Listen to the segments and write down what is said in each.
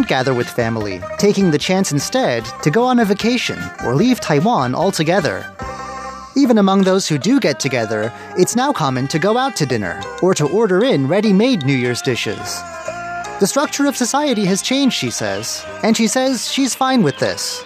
don't gather with family, taking the chance instead to go on a vacation or leave Taiwan altogether. Even among those who do get together, it's now common to go out to dinner or to order in ready made New Year's dishes. The structure of society has changed, she says, and she says she's fine with this.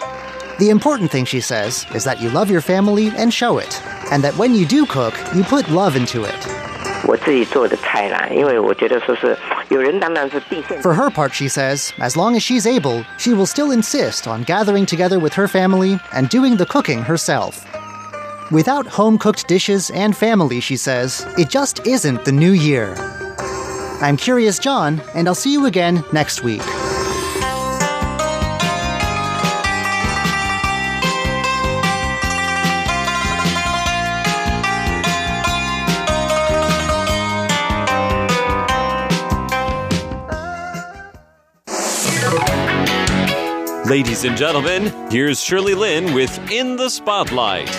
The important thing, she says, is that you love your family and show it, and that when you do cook, you put love into it. 我自己做的菜啦，因为我觉得说是有人当然是定线。 For her part, she says, as long as she's able, she will still insist on gathering together with her family and doing the cooking herself. Without home cooked dishes and family, she says, it just isn't the new year. I'm Curious John, and I'll see you again next week. Ladies and gentlemen, here's Shirley Lin with In the Spotlight.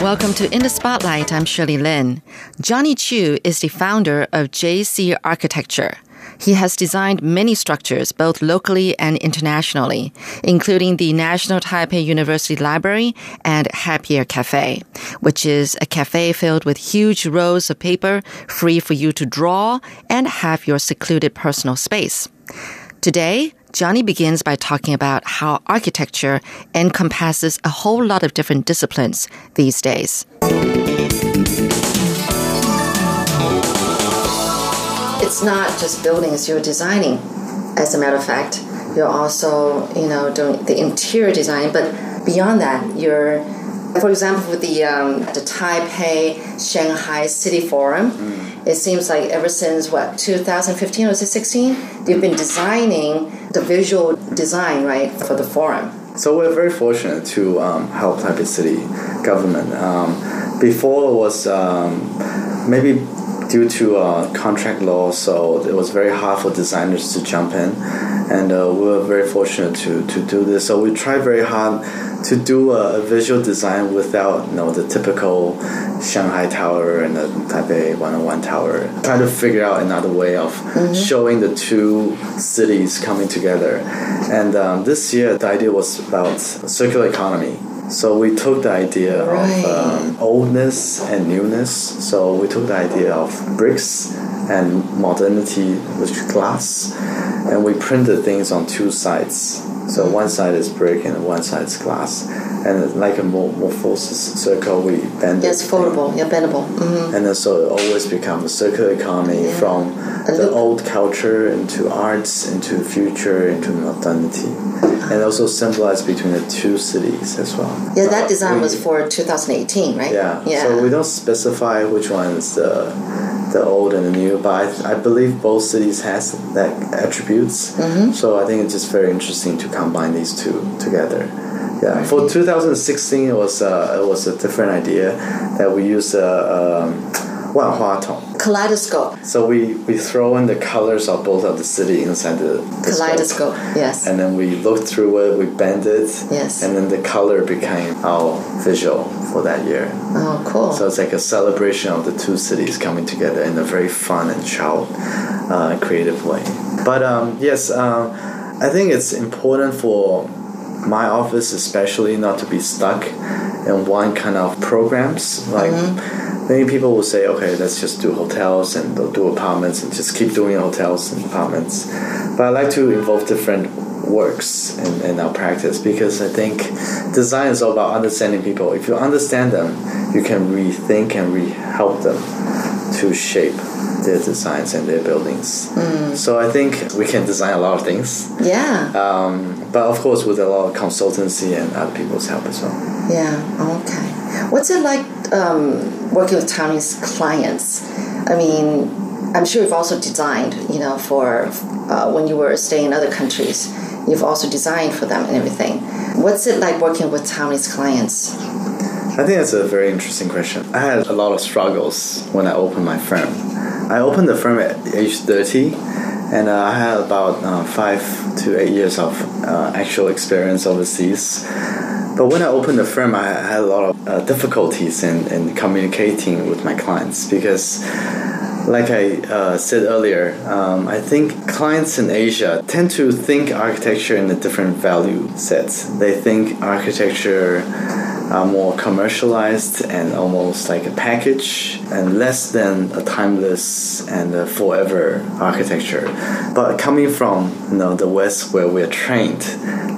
Welcome to In the Spotlight. I'm Shirley Lin. Johnny Chu is the founder of JC Architecture. He has designed many structures, both locally and internationally, including the National Taipei University Library and Happier Cafe, which is a cafe filled with huge rows of paper, free for you to draw and have your secluded personal space. Today, Johnny begins by talking about how architecture encompasses a whole lot of different disciplines these days. It's not just buildings you're designing. As a matter of fact, you're also, you know, doing the interior design. But beyond that, you're, for example, with the um, the Taipei Shanghai City Forum, it seems like ever since what 2015 or was it 16, they've been designing the visual design right for the forum. So we're very fortunate to um, help Taipei City government. Um, before it was um, maybe due to uh, contract law, so it was very hard for designers to jump in, and uh, we were very fortunate to, to do this. So we tried very hard to do a, visual design without you know the typical Shanghai Tower and the Taipei 101 Tower. Try to figure out another way of showing the two cities coming together. And um, this year, the idea was about circular economy. So we took the idea Right. of um, oldness and newness. So we took the idea of bricks and modernity with glass, and we printed things on two sides. So one side is brick and one side is glass, and like a mo- morphosis circle, we bend it. Yes, foldable, yeah, bendable. hmm And then so it always becomes a circular economy Yeah. from the old culture into arts, into future, into modernity, and also symbolized between the two cities as well. Yeah, that Uh, design we- was for 2018, right? yeah. Yeah. So we don't specify which one is the the old and the new, but I, I believe both cities has that attributes. Mm-hmm. So I think it's just very interesting to combine these two together. Yeah. For 2016, it was uh, it was a different idea that we used a um, 万花筒. Kaleidoscope. So we, we throw in the colors of both of the city inside the, the scope. Kaleidoscope, yes. And then we look through it, we bend it, Yes. and then the color became our visual for that year. oh, cool. So it's like a celebration of the two cities coming together in a very fun and child, uh, creative way. But um, yes, um, I think it's important for my office, especially, not to be stuck in one kind of programs. Like many people will say, okay, let's just do hotels and they'll do apartments and just keep doing hotels and apartments. But I like to involve different works in, in our practice because I think design is all about understanding people. If you understand them, you can rethink and re help them to shape their designs and their buildings. So I think we can design a lot of things, yeah. um, but of course with a lot of consultancy and other people's help as well. Yeah. Okay. What's it like um, working with Tommy's clients? I mean, I'm sure you've also designed, you know, for uh, when you were staying in other countries. You've also designed for them and everything. What's it like working with Tommy's clients? I think that's a very interesting question. I had a lot of struggles when I opened my firm. I opened the firm at age 30, and uh, I had about uh, five to eight years of uh, actual experience overseas. But when I opened the firm, I had a lot of uh, difficulties in, in communicating with my clients because, like I uh, said earlier, um, I think clients in Asia tend to think architecture in a different value set. They think architecture are more commercialized and almost like a package and less than a timeless and a forever architecture. But coming from you know the West where we're trained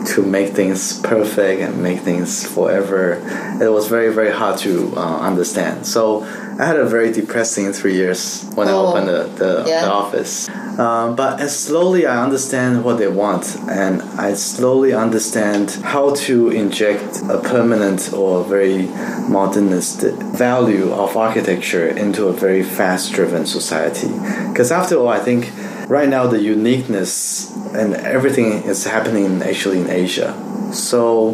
to make things perfect and make things forever, it was very very hard to uh, understand. So I had a very depressing three years when I Oh, opened the, the, yeah. the office. Um, but as slowly I understand what they want, and I slowly understand how to inject a permanent or very modernist value of architecture into a very fast-driven society. Because after all, I think right now the uniqueness and everything is happening actually in Asia. So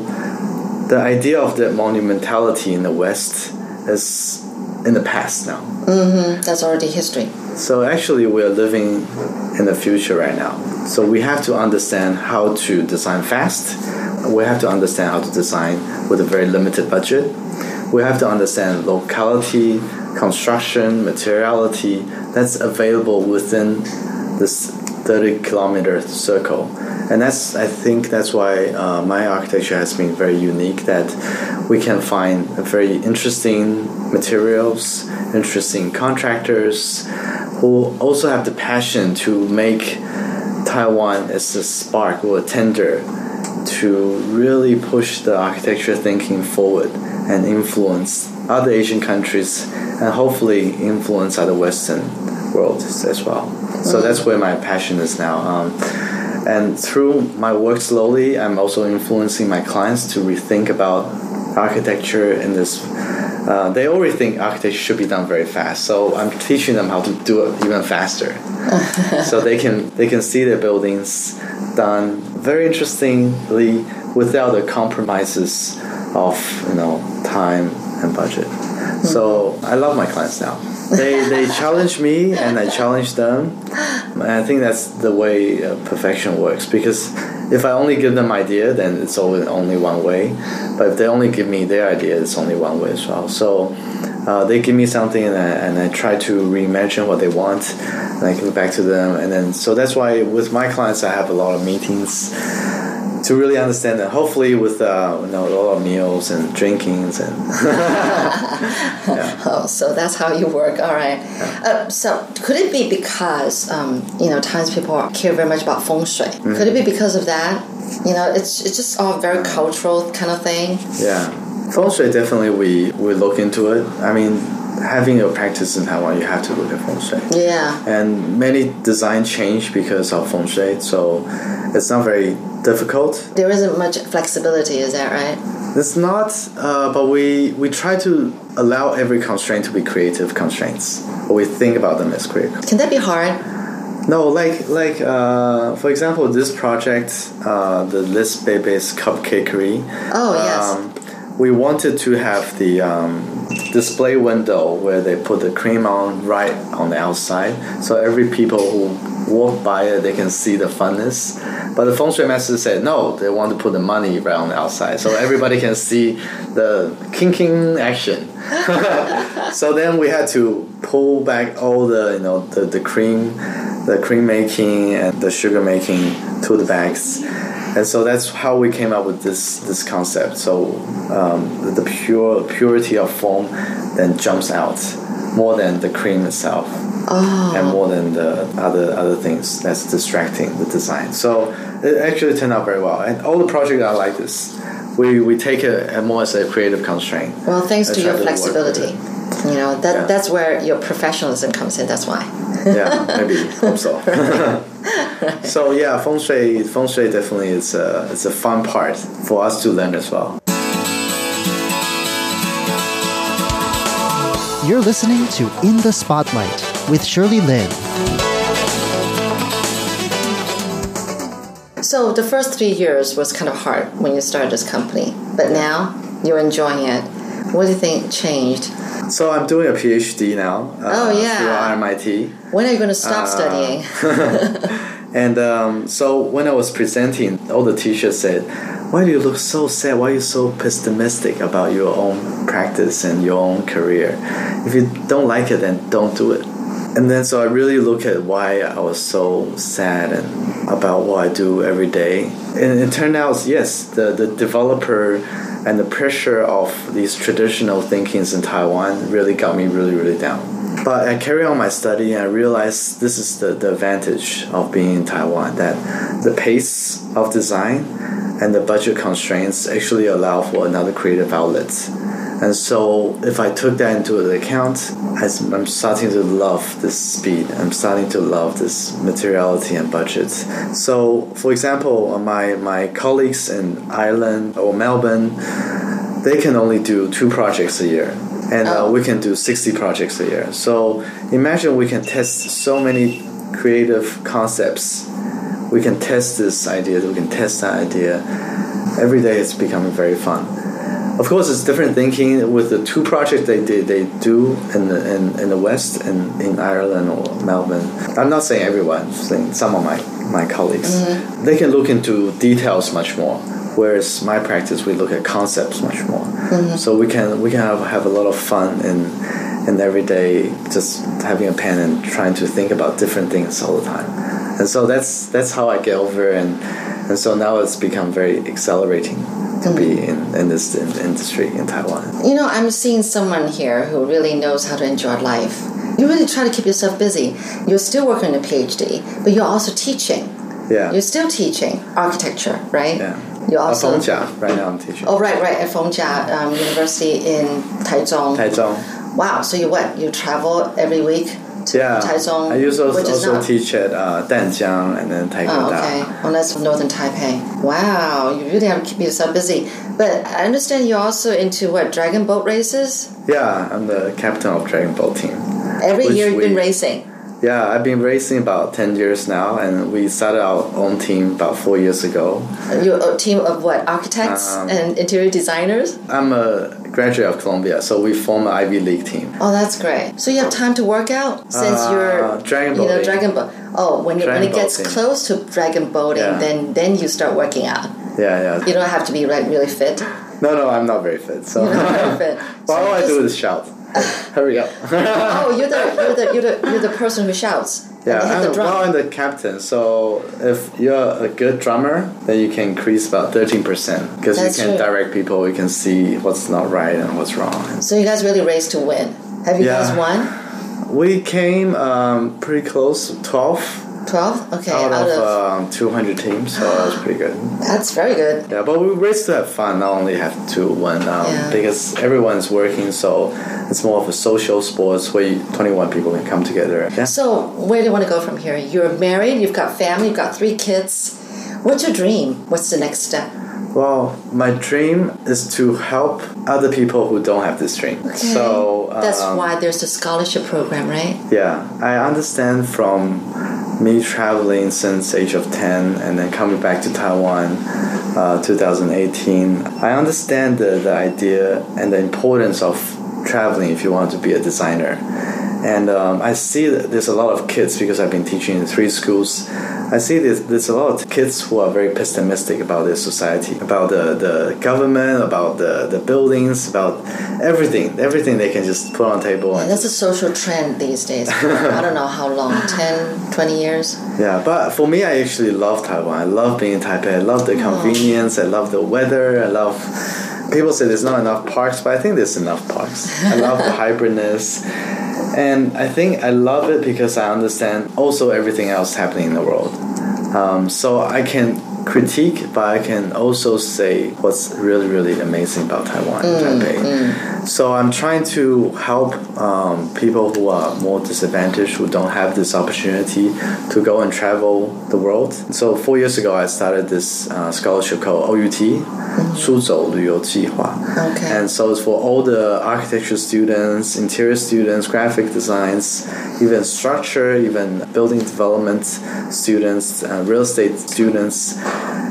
the idea of the monumentality in the West is in the past now. Mm-hmm. That's already history. So actually, we are living in the future right now. So we have to understand how to design fast. We have to understand how to design with a very limited budget. We have to understand locality, construction, materiality that's available within this 30 kilometer circle. And that's, I think, that's why uh, my architecture has been very unique. That we can find very interesting materials, interesting contractors, who also have the passion to make Taiwan as a spark or a tender to really push the architecture thinking forward and influence other Asian countries and hopefully influence other Western worlds as well. So that's where my passion is now. Um, and through my work slowly, I'm also influencing my clients to rethink about architecture in this. Uh, they already think architecture should be done very fast, so I'm teaching them how to do it even faster, so they can they can see their buildings done very interestingly without the compromises of you know time and budget. So I love my clients now. They they challenge me and I challenge them. And I think that's the way uh, perfection works because if I only give them idea, then it's always only one way. But if they only give me their idea, it's only one way as well. So uh, they give me something and I, and I try to reimagine what they want and I give it back to them. And then so that's why with my clients I have a lot of meetings to really understand that. Hopefully with uh, you know a lot of meals and drinkings and yeah. Oh, so that's how you work. All right. Uh, so could it be because um, you know times people care very much about feng shui? Could it be because of that? You know, it's it's just all very cultural kind of thing. Yeah, feng shui definitely we we look into it. I mean, having a practice in Taiwan, you have to look at feng shui. Yeah. And many design change because of feng shui, so it's not very difficult. There isn't much flexibility, is that right? It's not, uh, but we we try to allow every constraint to be creative constraints. Or we think about them as creative. Can that be hard? No, like like uh, for example, this project, uh, the Lisp Baby's Cupcakery. Oh, yes. Um, we wanted to have the um, display window where they put the cream on right on the outside, so every people who walk by it they can see the funness. But the feng shui master said no, they want to put the money right on the outside, so everybody can see the kinking action. so then we had to pull back all the you know the, the cream the cream making and the sugar making to the bags and so that's how we came up with this this concept so um, the pure purity of foam then jumps out more than the cream itself Oh. and more than the other other things that's distracting the design so it actually turned out very well and all the projects are like this we, we take it more as a creative constraint Well, thanks to your to work with flexibility. it. You know that Yeah. that's where your professionalism comes in. That's why. yeah, maybe hope so. so yeah, feng shui, feng shui definitely is a it's a fun part for us to learn as well. You're listening to In the Spotlight with Shirley Lin. So the first three years was kind of hard when you started this company, but now you're enjoying it. What do you think changed? So I'm doing a PhD now. Uh, Oh, yeah. Through MIT. When are you going to stop Uh, studying? And um, so when I was presenting, all the teachers said, why do you look so sad? Why are you so pessimistic about your own practice and your own career? If you don't like it, then don't do it. And then so I really look at why I was so sad and about what I do every day. And it turned out, yes, the, the developer and the pressure of these traditional thinkings in Taiwan really got me really, really down. But I carry on my study and I realized this is the, the advantage of being in Taiwan that the pace of design and the budget constraints actually allow for another creative outlet. And so, if I took that into account, I'm starting to love this speed. I'm starting to love this materiality and budget. So, for example, my, my colleagues in Ireland or Melbourne, they can only do two projects a year and uh, we can do 60 projects a year. So imagine we can test so many creative concepts. We can test this idea, we can test that idea. Every day it's becoming very fun. Of course, it's different thinking with the two projects they did, they do in the, in, in the West and in Ireland or Melbourne. I'm not saying everyone, I'm saying some of my, my colleagues. Mm-hmm. They can look into details much more whereas my practice we look at concepts much more mm-hmm. so we can we can have, have a lot of fun in in every day just having a pen and trying to think about different things all the time and so that's that's how I get over and and so now it's become very accelerating to be in, in this in industry in Taiwan. You know, I'm seeing someone here who really knows how to enjoy life. You really try to keep yourself busy. You're still working on a PhD, but you're also teaching. Yeah. You're still teaching architecture, right? Yeah. You also Fengjia, right now I'm teaching. Oh, right, right, at Fengjia um, University in Taichung. Taichung. Wow, so you what? You travel every week yeah. Taichung? I used to also teach at uh, Danjiang and then Taikoo Oh, okay. Well, that's northern Taipei. Wow, you really have to keep yourself busy. But I understand you're also into what, dragon boat races? Yeah, I'm the captain of dragon boat team. Every year you've we, been racing? Yeah, I've been racing about 10 years now, and we started our own team about four years ago. You're a team of what, architects um, and interior designers? I'm a graduate of Columbia, so we form an Ivy League team. Oh, that's great. So you have time to work out since uh, you're dragon boating. You know, dragon boat. Oh, when, you, when it gets boating. close to dragon boating, yeah. then then you start working out. Yeah, yeah. You don't have to be like really fit. No, no, I'm not very fit. So very fit. So all I do is shout. Hurry up! oh, you're the you're the you're the you're the person who shouts. Yeah, I'm, well, I'm the captain. So if you're a good drummer, then you can increase about thirteen percent because you can true. direct people. You can see what's not right and what's wrong. So you guys really race to win. Have you yeah. guys won? We came um, pretty close, twelve 12? Okay. Out, out of, of um, 200 teams, so that was pretty good. That's very good. Yeah, but we race to have fun, not only have to win, um, yeah. because everyone's working, so it's more of a social sports where 21 people can come together. Yeah. So, where do you want to go from here? You're married, you've got family, you've got three kids. What's your dream? What's the next step? Well, my dream is to help other people who don't have this dream. Okay. So um, that's why there's a scholarship program, right? Yeah, I understand from me traveling since age of 10 and then coming back to Taiwan uh, 2018 I understand the, the idea and the importance of traveling if you want to be a designer and um, I see that there's a lot of kids because I've been teaching in three schools. I see there's, there's a lot of kids who are very pessimistic about their society, about the, the government, about the, the buildings, about everything. Everything they can just put on table. Yeah, that's a social trend these days. I don't know how long 10, 20 years? Yeah, but for me, I actually love Taiwan. I love being in Taipei. I love the convenience. I love the weather. I love people say there's not enough parks, but I think there's enough parks. I love the hybridness. And I think I love it because I understand also everything else happening in the world. Um, so I can critique, but I can also say what's really, really amazing about Taiwan and mm, Taipei. Mm. So I'm trying to help um, people who are more disadvantaged, who don't have this opportunity to go and travel the world. So four years ago, I started this uh, scholarship called OUT, mm-hmm. Okay. And so it's for all the architecture students, interior students, graphic designs, even structure, even building development students, uh, real estate students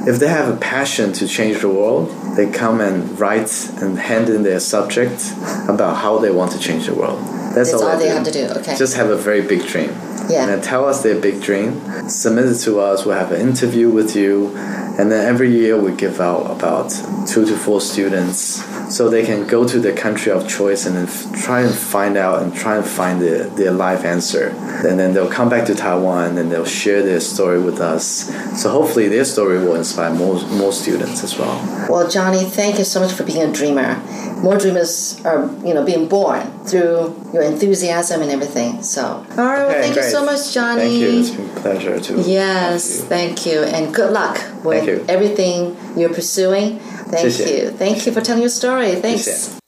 if they have a passion to change the world, they come and write and hand in their subject about how they want to change the world. That's, That's all, all they have to do. Okay. Just have a very big dream. Yeah. And tell us their big dream. Submit it to us. We'll have an interview with you, and then every year we give out about two to four students so they can go to their country of choice and then try and find out and try and find their, their life answer. And then they'll come back to Taiwan and they'll share their story with us. So hopefully their story will inspire more, more students as well. Well, Johnny, thank you so much for being a dreamer. More dreamers are, you know, being born through your enthusiasm and everything. So, all right, well, Okay, thank you so much, Johnny. Thank you. It's been a pleasure to Yes, talk to you. thank you, and good luck with Thank everything you're pursuing. Thank 谢谢。 you. Thank you for telling your story. Thanks. 谢谢。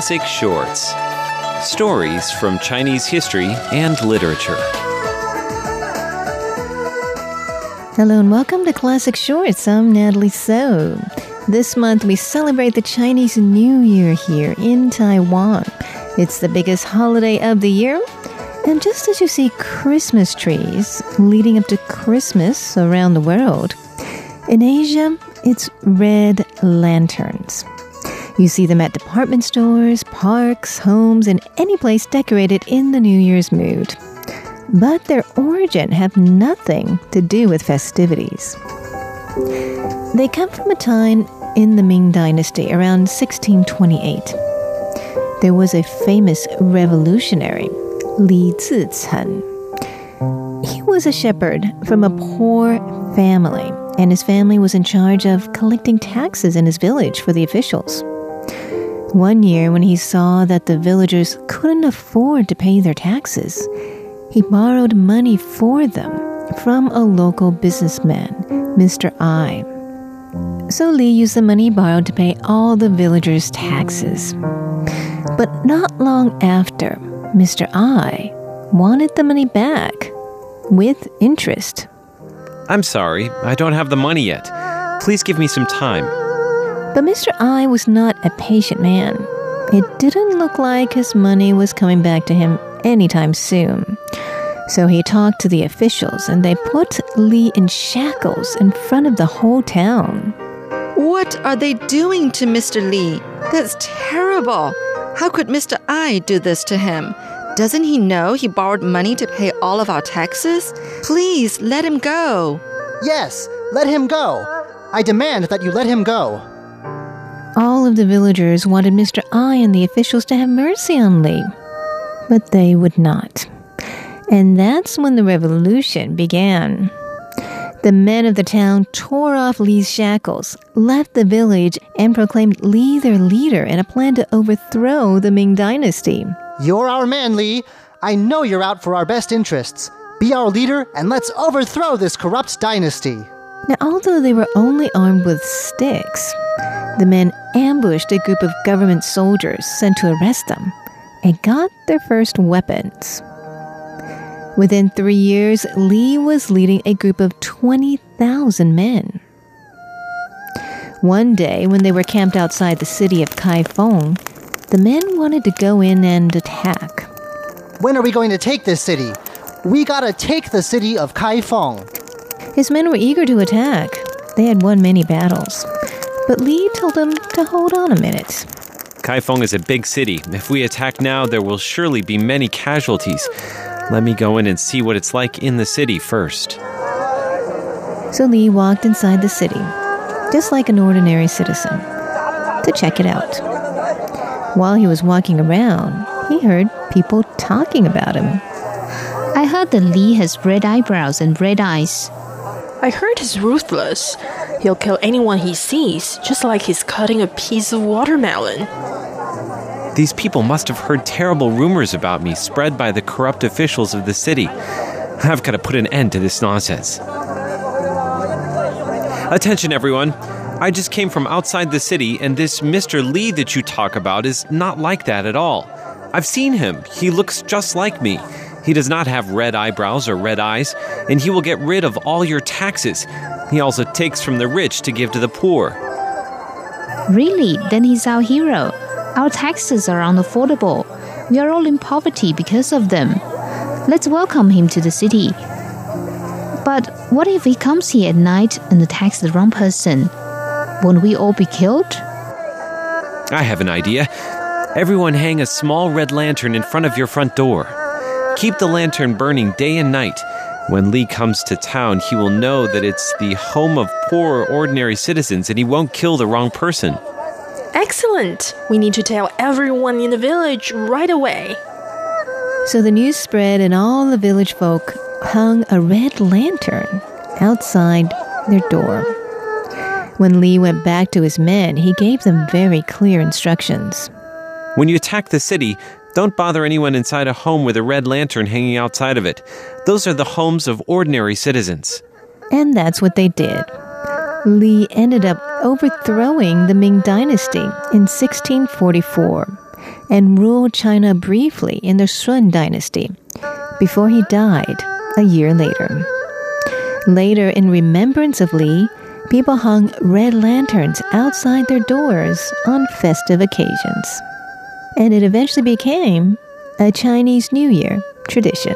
Classic Shorts Stories from Chinese history and literature. Hello and welcome to Classic Shorts. I'm Natalie So. This month we celebrate the Chinese New Year here in Taiwan. It's the biggest holiday of the year. And just as you see Christmas trees leading up to Christmas around the world, in Asia, it's red lanterns. You see them at department stores, parks, homes, and any place decorated in the New Year's mood but their origin have nothing to do with festivities. They come from a time in the Ming Dynasty around 1628. There was a famous revolutionary, Li Zicheng. He was a shepherd from a poor family, and his family was in charge of collecting taxes in his village for the officials. One year, when he saw that the villagers couldn't afford to pay their taxes, he borrowed money for them from a local businessman, Mr. I. So Li used the money borrowed to pay all the villagers' taxes. But not long after, Mr. I wanted the money back with interest. I'm sorry, I don't have the money yet. Please give me some time. But Mr. I was not a patient man. It didn't look like his money was coming back to him anytime soon. So he talked to the officials and they put Lee in shackles in front of the whole town. What are they doing to Mr. Lee? That's terrible. How could Mr. I do this to him? Doesn't he know he borrowed money to pay all of our taxes? Please let him go. Yes, let him go. I demand that you let him go. All of the villagers wanted Mr. I and the officials to have mercy on Lee, but they would not. And that's when the revolution began. The men of the town tore off Lee's shackles, left the village, and proclaimed Lee their leader in a plan to overthrow the Ming dynasty. You're our man, Lee. I know you're out for our best interests. Be our leader and let's overthrow this corrupt dynasty. Now, although they were only armed with sticks, the men ambushed a group of government soldiers sent to arrest them and got their first weapons. Within three years, Lee was leading a group of 20,000 men. One day, when they were camped outside the city of Kaifeng, the men wanted to go in and attack. When are we going to take this city? We gotta take the city of Kaifeng. His men were eager to attack. They had won many battles. But Lee told them to hold on a minute. Kaifeng is a big city. If we attack now, there will surely be many casualties. Let me go in and see what it's like in the city first. So Lee walked inside the city, just like an ordinary citizen, to check it out. While he was walking around, he heard people talking about him. I heard that Lee has red eyebrows and red eyes. I heard he's ruthless. He'll kill anyone he sees, just like he's cutting a piece of watermelon. These people must have heard terrible rumors about me spread by the corrupt officials of the city. I've got to put an end to this nonsense. Attention, everyone. I just came from outside the city, and this Mr. Lee that you talk about is not like that at all. I've seen him. He looks just like me. He does not have red eyebrows or red eyes, and he will get rid of all your taxes. He also takes from the rich to give to the poor. Really? Then he's our hero. Our taxes are unaffordable. We are all in poverty because of them. Let's welcome him to the city. But what if he comes here at night and attacks the wrong person? Won't we all be killed? I have an idea. Everyone hang a small red lantern in front of your front door. Keep the lantern burning day and night. When Lee comes to town, he will know that it's the home of poor, ordinary citizens and he won't kill the wrong person. Excellent! We need to tell everyone in the village right away. So the news spread, and all the village folk hung a red lantern outside their door. When Lee went back to his men, he gave them very clear instructions. When you attack the city, don't bother anyone inside a home with a red lantern hanging outside of it. Those are the homes of ordinary citizens. And that's what they did. Li ended up overthrowing the Ming Dynasty in 1644 and ruled China briefly in the Shun Dynasty before he died a year later. Later, in remembrance of Li, people hung red lanterns outside their doors on festive occasions. And it eventually became a Chinese New Year tradition.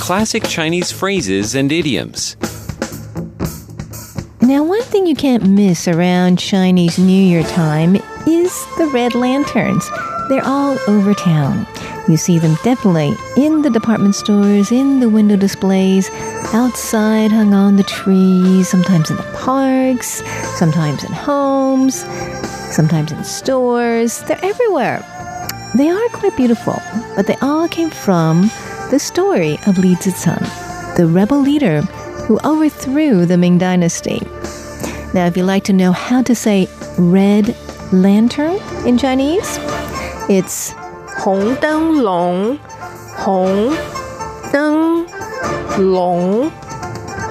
Classic Chinese phrases and idioms. Now, one thing you can't miss around Chinese New Year time is the red lanterns. They're all over town. You see them definitely in the department stores, in the window displays, outside hung on the trees, sometimes in the parks, sometimes in homes, sometimes in stores. They're everywhere. They are quite beautiful, but they all came from the story of Li Zicheng, the rebel leader who overthrew the Ming Dynasty. Now, if you'd like to know how to say red lantern in Chinese, it's 红灯笼，红灯笼，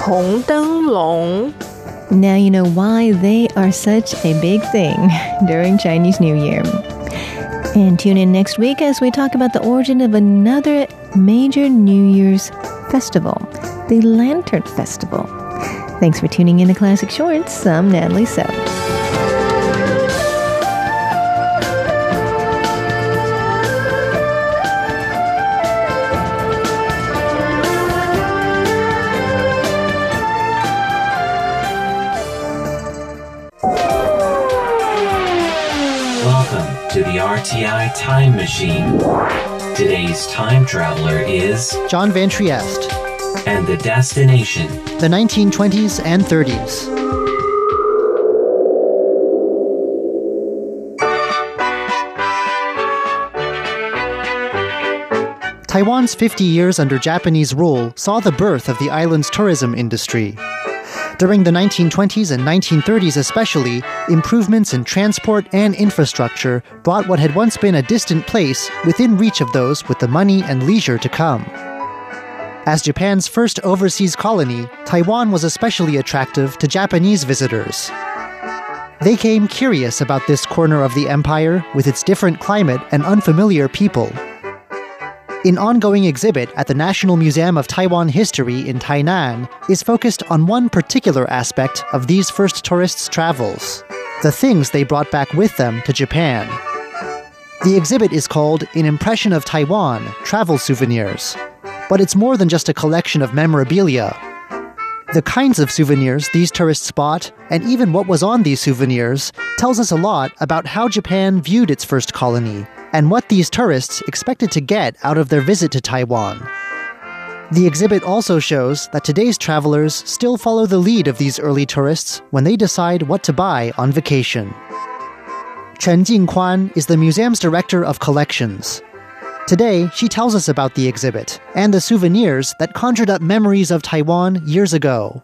红灯笼。 Now you know why they are such a big thing during Chinese New Year. And tune in next week as we talk about the origin of another major New Year's festival, the Lantern Festival. Thanks for tuning in to Classic Shorts. I'm Natalie So. RTI Time Machine. Today's time traveler is, John Van Trieste, and the destination, the 1920s and 30s. Taiwan's 50 years under Japanese rule saw the birth of the island's tourism industry. During the 1920s and 1930s, especially, improvements in transport and infrastructure brought what had once been a distant place within reach of those with the money and leisure to come. As Japan's first overseas colony, Taiwan was especially attractive to Japanese visitors. They came curious about this corner of the empire with its different climate and unfamiliar people. An ongoing exhibit at the National Museum of Taiwan History in Tainan is focused on one particular aspect of these first tourists' travels the things they brought back with them to Japan. The exhibit is called An Impression of Taiwan Travel Souvenirs, but it's more than just a collection of memorabilia. The kinds of souvenirs these tourists bought, and even what was on these souvenirs, tells us a lot about how Japan viewed its first colony and what these tourists expected to get out of their visit to Taiwan. The exhibit also shows that today's travelers still follow the lead of these early tourists when they decide what to buy on vacation. Chen Jingquan is the museum's director of collections. Today, she tells us about the exhibit and the souvenirs that conjured up memories of Taiwan years ago.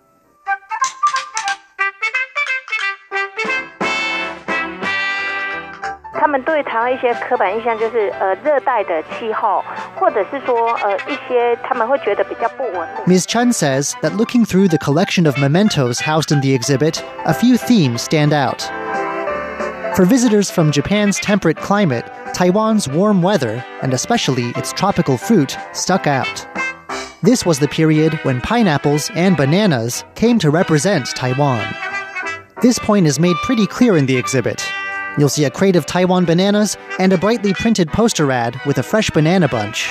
们对台湾一些刻板印象就是呃热带的气候，或者是说呃一些他们会觉得比较不文明。 Ms. Chen says that looking through the collection of mementos housed in the exhibit, a few themes stand out. For visitors from Japan's temperate climate, Taiwan's warm weather, and especially its tropical fruit, stuck out. This was the period when pineapples and bananas came to represent Taiwan. This point is made pretty clear in the exhibit. You'll see a crate of Taiwan bananas and a brightly printed poster ad with a fresh banana bunch.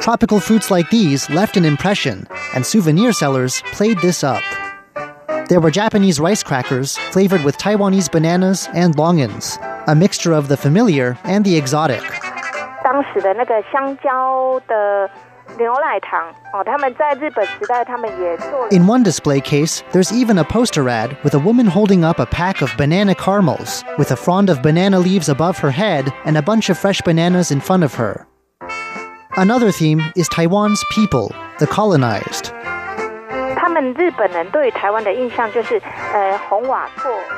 Tropical fruits like these left an impression, and souvenir sellers played this up. There were Japanese rice crackers flavored with Taiwanese bananas and longans, a mixture of the familiar and the exotic. 当时的那个香蕉的 in one display case, there's even a poster ad with a woman holding up a pack of banana caramels, with a frond of banana leaves above her head and a bunch of fresh bananas in front of her. Another theme is Taiwan's people, the colonized.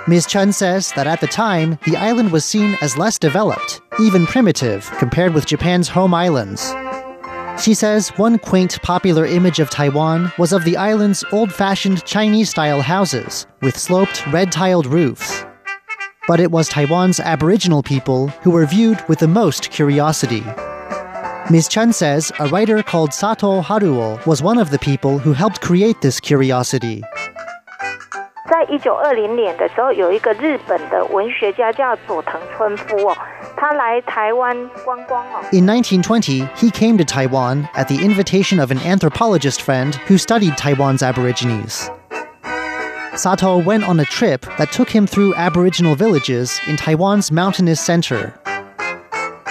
Ms. Chen says that at the time, the island was seen as less developed, even primitive, compared with Japan's home islands. She says one quaint popular image of Taiwan was of the island's old fashioned Chinese style houses, with sloped red tiled roofs. But it was Taiwan's Aboriginal people who were viewed with the most curiosity. Ms. Chen says a writer called Sato Haruo was one of the people who helped create this curiosity. 在一九二零年的时候，有一个日本的文学家叫佐藤春夫哦，他来台湾观光哦。 In 1920, he came to Taiwan at the invitation of an anthropologist friend who studied Taiwan's Aborigines. Sato went on a trip that took him through Aboriginal villages in Taiwan's mountainous center.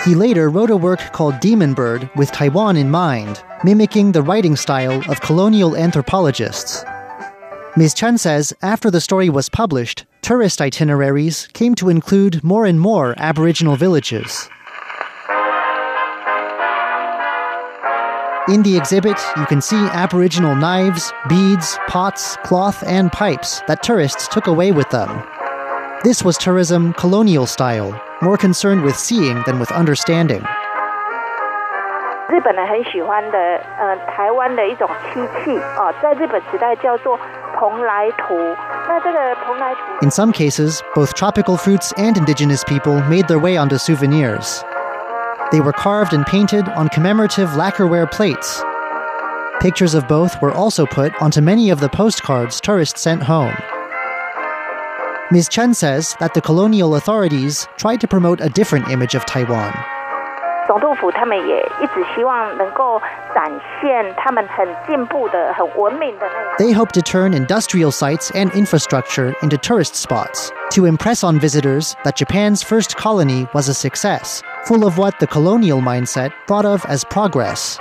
He later wrote a work called Demon Bird with Taiwan in mind, mimicking the writing style of colonial anthropologists. Ms. Chen says after the story was published, tourist itineraries came to include more and more Aboriginal villages. In the exhibit, you can see Aboriginal knives, beads, pots, cloth, and pipes that tourists took away with them. This was tourism colonial style, more concerned with seeing than with understanding. 日本人很喜欢的，呃，台湾的一种漆器哦，在日本时代叫做 in some cases, both tropical fruits and indigenous people made their way onto souvenirs. They were carved and painted on commemorative lacquerware plates. Pictures of both were also put onto many of the postcards tourists sent home. Ms. Chen says that the colonial authorities tried to promote a different image of Taiwan 总督府他们也一直希望能够展现他们很进步的、很文明的那种。 They hope to turn industrial sites and infrastructure into tourist spots to impress on visitors that Japan's first colony was a success, full of what the colonial mindset thought of as progress.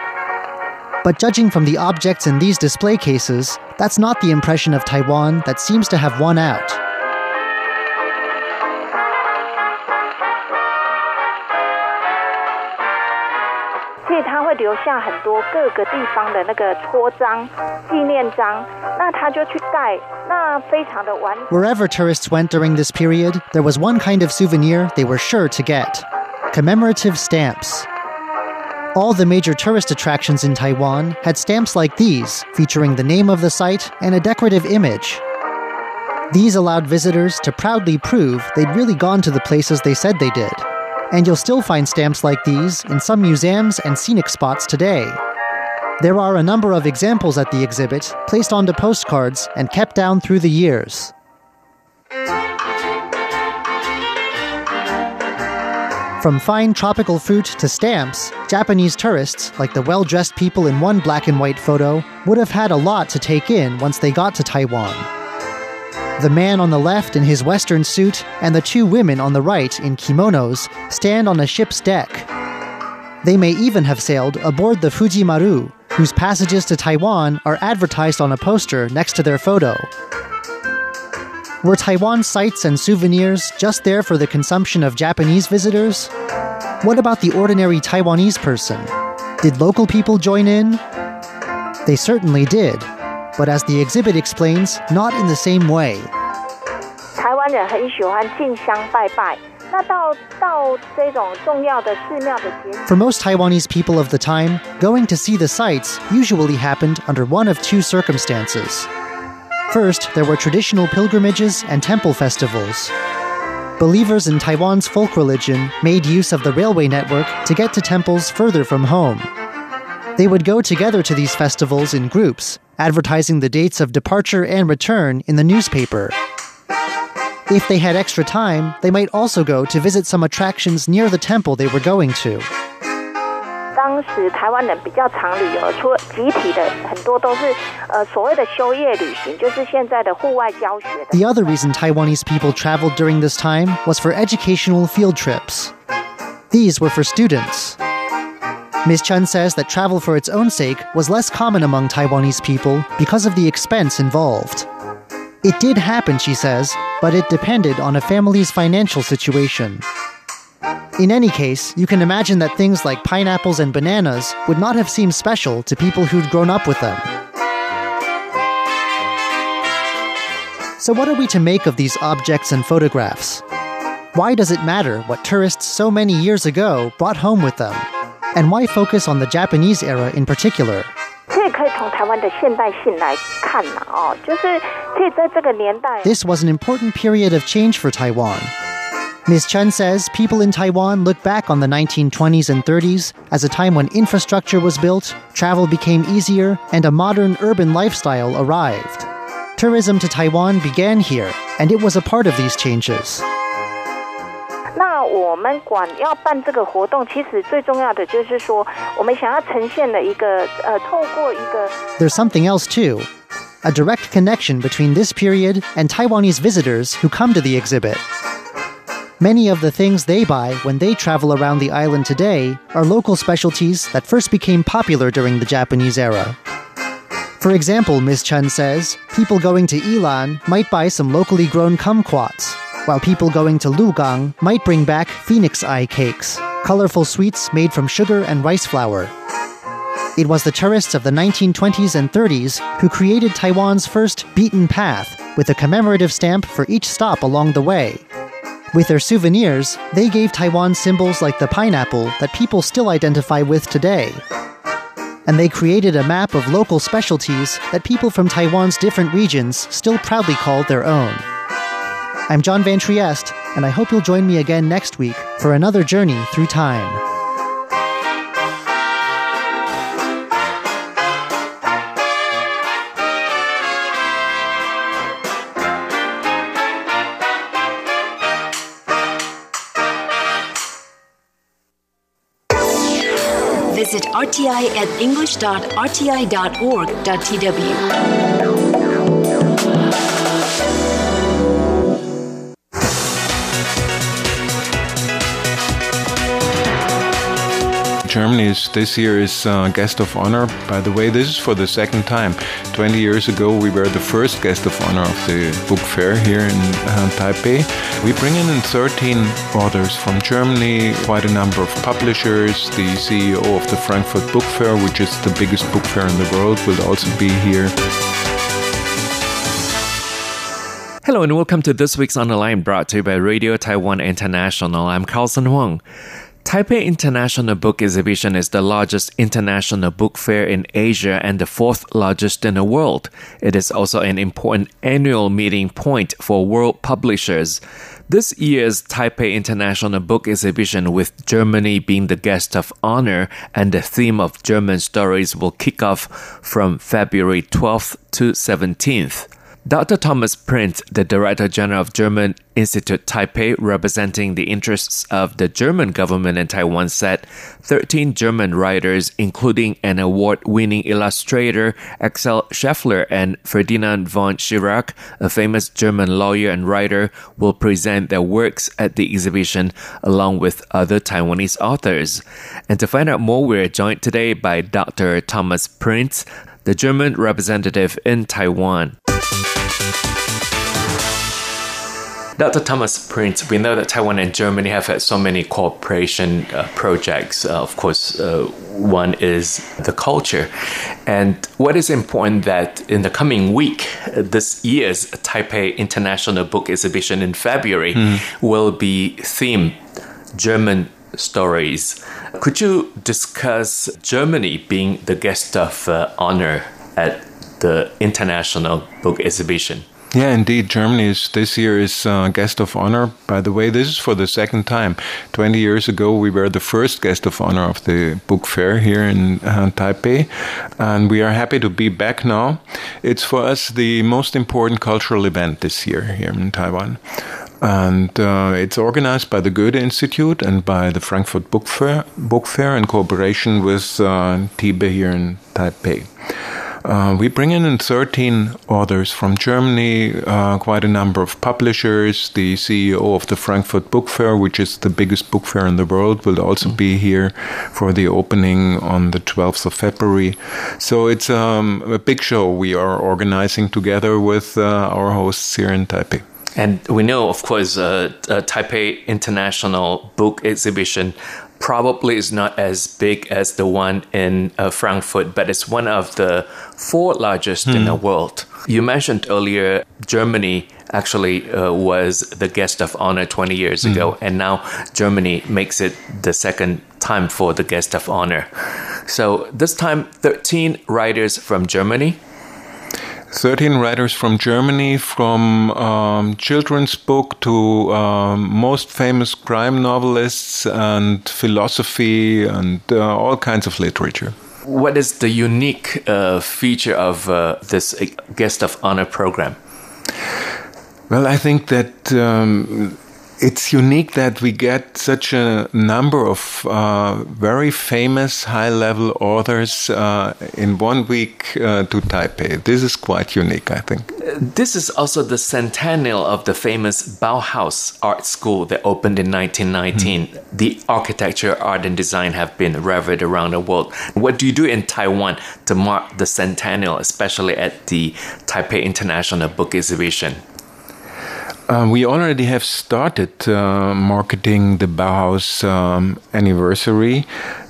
But judging from the objects in these display cases, that's not the impression of Taiwan that seems to have won out. 留下很多各个地方的那个戳章、纪念章，那他就去盖，那非常的完整。 Wherever tourists went during this period, there was one kind of souvenir they were sure to get commemorative stamps. All the major tourist attractions in Taiwan had stamps like these, featuring the name of the site and a decorative image. These allowed visitors to proudly prove they'd really gone to the places they said they did. And you'll still find stamps like these in some museums and scenic spots today. There are a number of examples at the exhibit, placed onto postcards and kept down through the years. From fine tropical fruit to stamps, Japanese tourists, like the well dressed people in one black and white photo, would have had a lot to take in once they got to Taiwan. The man on the left in his western suit and the two women on the right in kimonos stand on a ship's deck. They may even have sailed aboard the Fujimaru, whose passages to Taiwan are advertised on a poster next to their photo. Were Taiwan sites and souvenirs just there for the consumption of Japanese visitors? What about the ordinary Taiwanese person? Did local people join in? They certainly did, but as the exhibit explains, not in the same way. 台湾人很喜欢进香拜拜， 那到到这种重要的寺庙的节日， For most Taiwanese people of the time, going to see the sights usually happened under one of two circumstances. First, there were traditional pilgrimages and temple festivals. Believers in Taiwan's folk religion made use of the railway network to get to temples further from home. They would go together to these festivals in groups, advertising the dates of departure and return in the newspaper. If they had extra time, they might also go to visit some attractions near the temple they were going to. 当时台湾人比较常旅游，除了集体的，很多都是呃所谓的休业旅行，就是现在的户外教学的。 The other reason Taiwanese people traveled during this time was for educational field trips. These were for students. Ms. Chun says that travel for its own sake was less common among Taiwanese people because of the expense involved. It did happen, she says, but it depended on a family's financial situation. In any case, you can imagine that things like pineapples and bananas would not have seemed special to people who'd grown up with them. So, what are we to make of these objects and photographs? Why does it matter what tourists so many years ago brought home with them? And why focus on the Japanese era in particular? this was an important period of change for Taiwan. Ms. Chen says people in Taiwan look back on the 1920s and 30s as a time when infrastructure was built, travel became easier, and a modern urban lifestyle arrived. Tourism to Taiwan began here, and it was a part of these changes. 那我们管要办这个活动，其实最重要的就是说，我们想要呈现的一个呃，透过一个 There's something else too a direct connection between this period and Taiwanese visitors who come to the exhibit. Many of the things they buy when they travel around the island today are local specialties that first became popular during the Japanese era. For example, Ms. Chun says, people going to Ilan might buy some locally grown kumquats, while people going to Lugang might bring back phoenix eye cakes, colorful sweets made from sugar and rice flour. It was the tourists of the 1920s and 30s who created Taiwan's first beaten path with a commemorative stamp for each stop along the way. With their souvenirs, they gave Taiwan symbols like the pineapple that people still identify with today. And they created a map of local specialties that people from Taiwan's different regions still proudly call their own. I'm John Van Trieste, and I hope you'll join me again next week for another journey through time. Visit RTI at english.rti.org.tw. Germany is this year is uh, guest of honor. By the way, this is for the second time. 20 years ago, we were the first guest of honor of the book fair here in uh, Taipei. We bring in 13 authors from Germany, quite a number of publishers. The CEO of the Frankfurt Book Fair, which is the biggest book fair in the world, will also be here. Hello and welcome to this week's On the Line brought to you by Radio Taiwan International. I'm Carlson Huang. Taipei International Book Exhibition is the largest international book fair in Asia and the fourth largest in the world. It is also an important annual meeting point for world publishers. This year's Taipei International Book Exhibition, with Germany being the guest of honor and the theme of German stories, will kick off from February 12th to 17th. Dr. Thomas Prinz, the Director General of German Institute Taipei, representing the interests of the German government in Taiwan, said 13 German writers, including an award winning illustrator Axel Scheffler and Ferdinand von Schirach, a famous German lawyer and writer, will present their works at the exhibition along with other Taiwanese authors. And to find out more, we're joined today by Dr. Thomas Prinz, the German representative in Taiwan. Dr. Thomas Prinz, we know that Taiwan and Germany have had so many cooperation uh, projects. Uh, of course, uh, one is the culture. And what is important that in the coming week, this year's Taipei International Book Exhibition in February Hmm. will be themed German stories. Could you discuss Germany being the guest of uh, honor at the International Book Exhibition? Yeah, indeed. Germany is this year is uh, guest of honor. By the way, this is for the second time. Twenty years ago, we were the first guest of honor of the book fair here in uh, Taipei, and we are happy to be back now. It's for us the most important cultural event this year here in Taiwan. And uh, it's organized by the Goethe Institute and by the Frankfurt Book Fair, Book Fair in cooperation with uh, TIBE here in Taipei. Uh, we bring in 13 authors from Germany, uh, quite a number of publishers. The CEO of the Frankfurt Book Fair, which is the biggest book fair in the world, will also be here for the opening on the 12th of February. So it's um, a big show we are organizing together with uh, our hosts here in Taipei. And we know, of course, uh, uh, Taipei International Book Exhibition probably is not as big as the one in uh, Frankfurt, but it's one of the four largest in the world. You mentioned earlier Germany actually uh, was the guest of honor 20 years ago, and now Germany makes it the second time for the guest of honor. So this time, 13 writers from Germany 13 writers from Germany, from um, children's book to um, most famous crime novelists and philosophy and uh, all kinds of literature. What is the unique uh, feature of uh, this uh, guest of honor program? Well, I think that um, it's unique that we get such a number of uh, very famous high level authors uh, in one week uh, to Taipei. This is quite unique, I think. This is also the centennial of the famous Bauhaus art school that opened in 1919. The architecture, art, and design have been revered around the world. What do you do in Taiwan to mark the centennial, especially at the Taipei International Book Exhibition? Um, we already have started uh, marketing the Bauhaus um, anniversary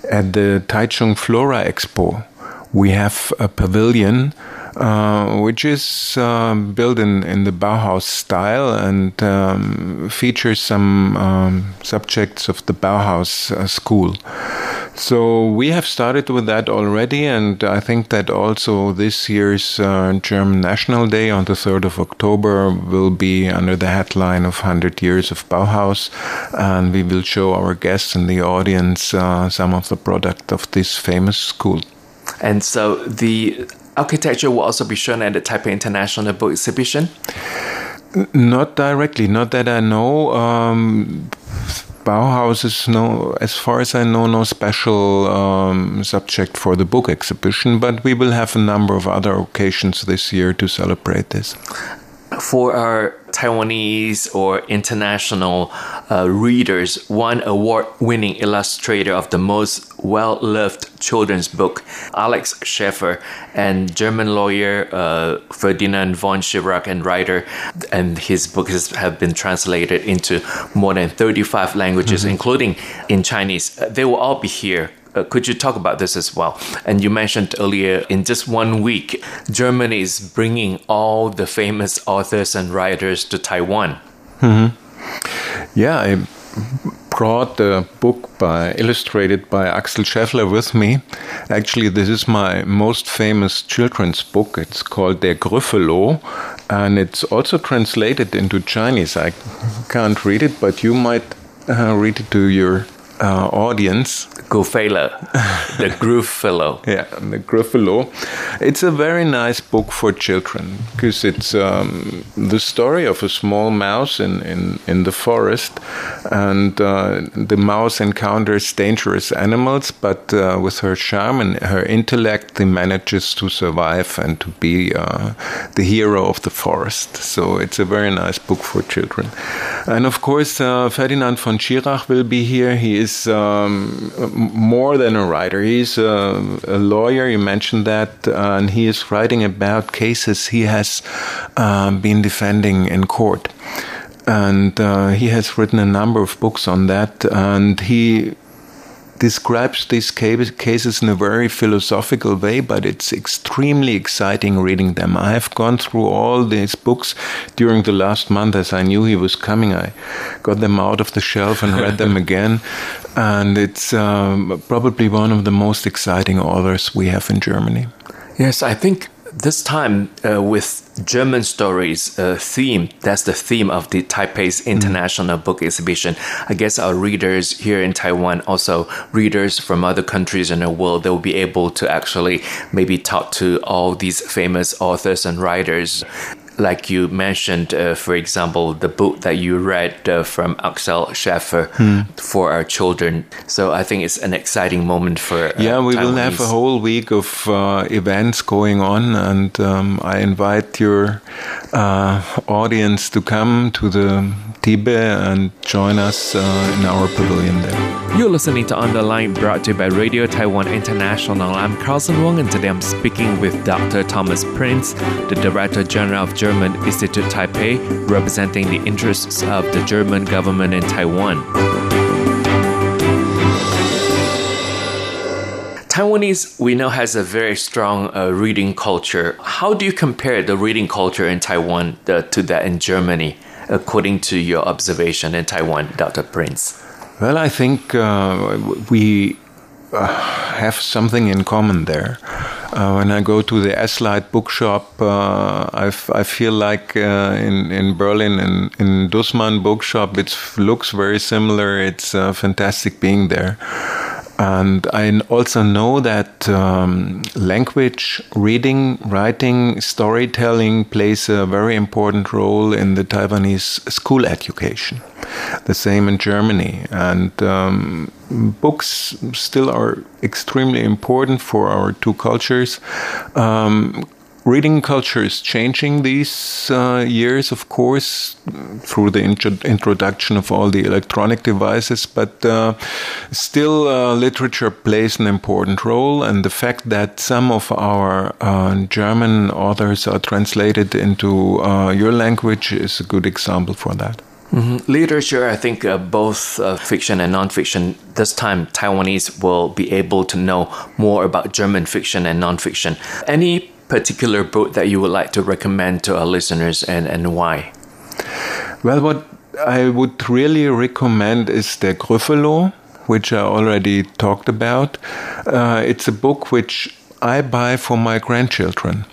at the Taichung Flora Expo. We have a pavilion uh, which is um, built in, in the Bauhaus style and um, features some um, subjects of the Bauhaus uh, school. So we have started with that already, and I think that also this year's uh, German National Day on the 3rd of October will be under the headline of 100 Years of Bauhaus, and we will show our guests and the audience uh, some of the product of this famous school. And so the architecture will also be shown at the Taipei International Book Exhibition? Not directly, not that I know. Um, Bauhaus is no, as far as I know, no special um, subject for the book exhibition, but we will have a number of other occasions this year to celebrate this. For our Taiwanese or international uh, readers, one award winning illustrator of the most well loved children's book, Alex Scheffler, and German lawyer uh, Ferdinand von Schirach, and writer, and his books have been translated into more than 35 languages, including in Chinese. They will all be here uh, could you talk about this as well? And you mentioned earlier, in just one week, Germany is bringing all the famous authors and writers to Taiwan. Mm-hmm. Yeah, I brought the book by illustrated by Axel Scheffler with me. Actually, this is my most famous children's book. It's called Der Grüffelo, and it's also translated into Chinese. I can't read it, but you might uh, read it to your uh, audience. Gruffalo, the Gruffalo. yeah, the Gruffalo. It's a very nice book for children because it's um, the story of a small mouse in, in, in the forest, and uh, the mouse encounters dangerous animals, but uh, with her charm and her intellect, she manages to survive and to be uh, the hero of the forest. So it's a very nice book for children. And of course, uh, Ferdinand von Schirach will be here. He is um, more than a writer. He's a, a, lawyer, you mentioned that, uh, and he is writing about cases he has um, been defending in court. and uh, he has written a number of books on that. And he describes these cases in a very philosophical way, but it's extremely exciting reading them. I have gone through all these books during the last month as I knew he was coming. I got them out of the shelf and read them again. And it's um, probably one of the most exciting authors we have in Germany. Yes, I think this time uh, with German stories uh, theme. That's the theme of the Taipei's mm. International mm. Book Exhibition. I guess our readers here in Taiwan, also readers from other countries in the world, they will be able to actually maybe talk to all these famous authors and writers like you mentioned, uh, for example, the book that you read uh, from Axel Scheffler hmm. for our children. So I think it's an exciting moment for. Uh, yeah, we Taiwanese. will have a whole week of uh, events going on, and um, I invite your uh, audience to come to the Tibe and join us uh, in our pavilion there. You're listening to On the Line brought to you by Radio Taiwan International. I'm Carlson Huang, and today I'm speaking with Dr. Thomas Prinz, the Director General of German Institute Taipei, representing the interests of the German government in Taiwan. Taiwanese, we know, has a very strong uh, reading culture. How do you compare the reading culture in Taiwan uh, to that in Germany? According to your observation in Taiwan, Dr. Prinz? Well, I think uh, we uh, have something in common there. Uh, when I go to the Eslite bookshop, uh, I, feel like uh, in, in Berlin, in, in Dussmann bookshop, it looks very similar. It's uh, fantastic being there. And I also know that um, language, reading, writing, storytelling plays a very important role in the Taiwanese school education. The same in Germany. And um, books still are extremely important for our two cultures. Um, reading culture is changing these uh, years, of course, through the intro introduction of all the electronic devices, but uh, still uh, literature plays an important role. And the fact that some of our uh, German authors are translated into uh, your language is a good example for that. Mm -hmm. Literature, I think uh, both uh, fiction and nonfiction, this time Taiwanese will be able to know more about German fiction and nonfiction. Any particular book that you would like to recommend to our listeners and, and why? Well, what I would really recommend is the Gruffalo, which I already talked about. Uh, it's a book which I buy for my grandchildren,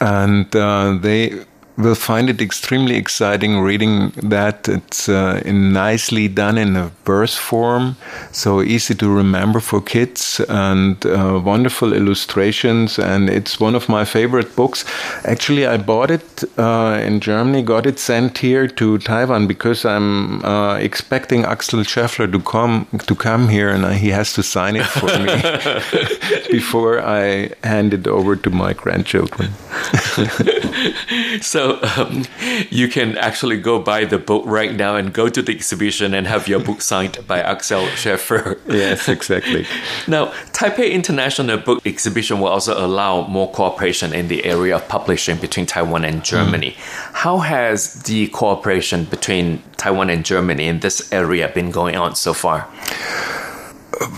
and uh, they will find it extremely exciting reading that. It's uh, nicely done in a verse form, so easy to remember for kids, and uh, wonderful illustrations. And it's one of my favorite books. Actually, I bought it uh, in Germany, got it sent here to Taiwan because I'm uh, expecting Axel Scheffler to come to come here, and he has to sign it for me before I hand it over to my grandchildren. so so um, you can actually go buy the book right now and go to the exhibition and have your book signed by Axel Scheffler. yes, exactly. now, Taipei International Book Exhibition will also allow more cooperation in the area of publishing between Taiwan and Germany. Mm. How has the cooperation between Taiwan and Germany in this area been going on so far?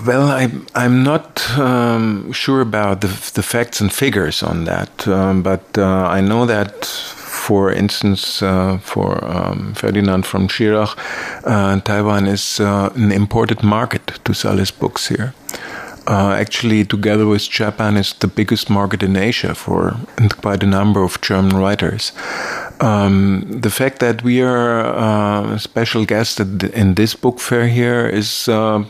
Well, I'm I'm not um, sure about the the facts and figures on that, um, but uh, I know that for instance, uh, for um, Ferdinand von Schirach, uh, Taiwan is uh, an imported market to sell his books here. Uh, actually, together with Japan, is the biggest market in Asia for quite a number of German writers. Um, the fact that we are uh, a special guest in this book fair here is uh,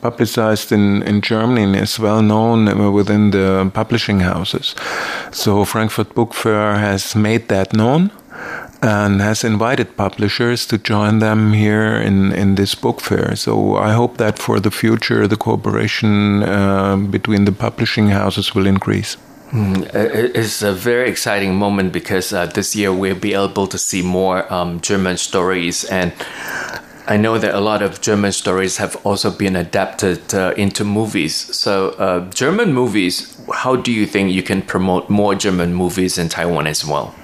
publicized in, in Germany and is well known within the publishing houses. So Frankfurt Book Fair has made that known and has invited publishers to join them here in, in this book fair. So I hope that for the future the cooperation uh, between the publishing houses will increase. Mm, it's a very exciting moment because uh, this year we'll be able to see more um, German stories and I know that a lot of German stories have also been adapted uh, into movies. So, uh, German movies, how do you think you can promote more German movies in Taiwan as well?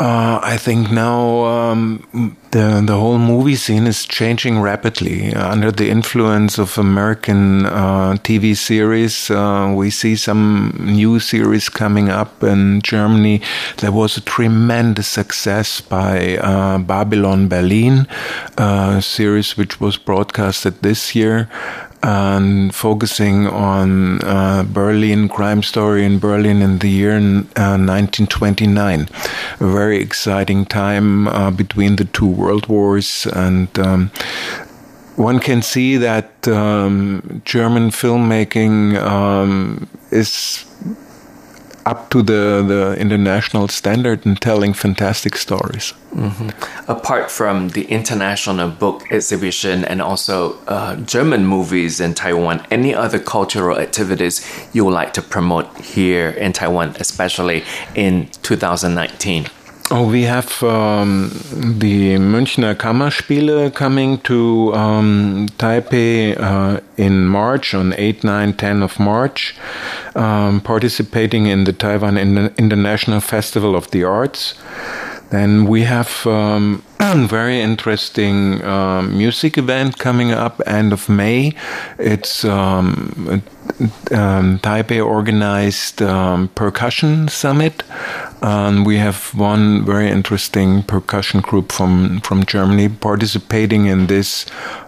Uh, I think now um, the the whole movie scene is changing rapidly under the influence of American uh, TV series. Uh, we see some new series coming up in Germany. There was a tremendous success by uh, Babylon Berlin, a series which was broadcasted this year and focusing on uh, Berlin crime story in Berlin in the year uh, 1929. A very exciting time uh, between the two world wars, and um, one can see that um, German filmmaking um, is up to the, the international standard and telling fantastic stories. Mm-hmm. Apart from the international book exhibition and also uh, German movies in Taiwan, any other cultural activities you would like to promote here in Taiwan, especially in 2019? Oh, we have um, the Münchner Kammerspiele coming to um, Taipei uh, in March, on 8, 9, 10 of March, um, participating in the Taiwan International Festival of the Arts. Then we have um, very interesting uh, music event coming up end of May. It's um, um, Taipei organized um, percussion summit. And we have one very interesting percussion group from, from Germany participating in this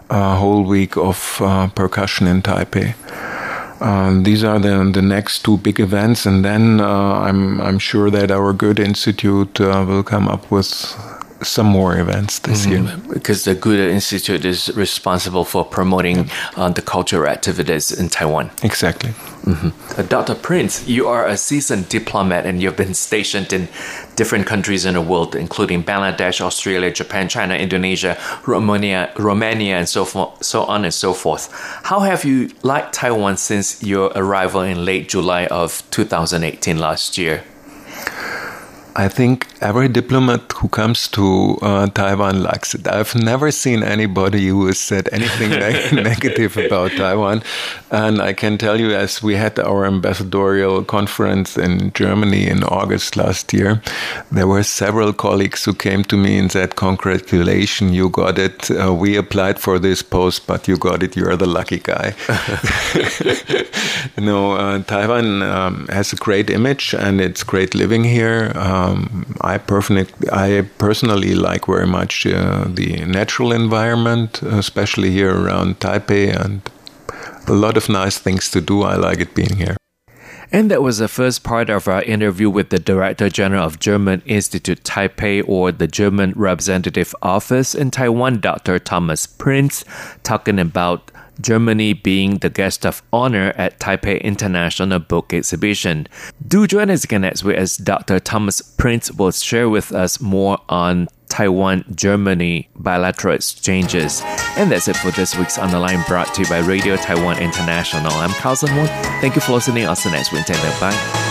uh, whole week of uh, percussion in Taipei. Uh, these are the the next two big events, and then uh, I'm I'm sure that our Goethe Institute uh, will come up with some more events this mm-hmm. year. Because the Goethe Institute is responsible for promoting uh, the cultural activities in Taiwan. Exactly. Mm-hmm. Uh, Dr. Prinz, you are a seasoned diplomat and you've been stationed in different countries in the world, including Bangladesh, Australia, Japan, China, Indonesia, Romania, Romania, and so forth, so on and so forth. How have you liked Taiwan since your arrival in late July of 2018 last year? I think every diplomat who comes to uh, Taiwan likes it. I've never seen anybody who has said anything negative about Taiwan. And I can tell you, as we had our ambassadorial conference in Germany in August last year, there were several colleagues who came to me and said, Congratulations, you got it. Uh, we applied for this post, but you got it. You're the lucky guy. you know, uh, Taiwan um, has a great image and it's great living here. Um, um, I, personally, I personally like very much uh, the natural environment, especially here around Taipei, and a lot of nice things to do. I like it being here. And that was the first part of our interview with the Director General of German Institute Taipei or the German Representative Office in Taiwan, Dr. Thomas Prinz, talking about Germany being the guest of honor at Taipei International Book Exhibition. Do join us again next week as Dr. Thomas Prinz will share with us more on Taiwan Germany bilateral exchanges. And that's it for this week's On the Line brought to you by Radio Taiwan International. I'm Carlson Moon. Thank you for listening. I'll see you next week. Bye.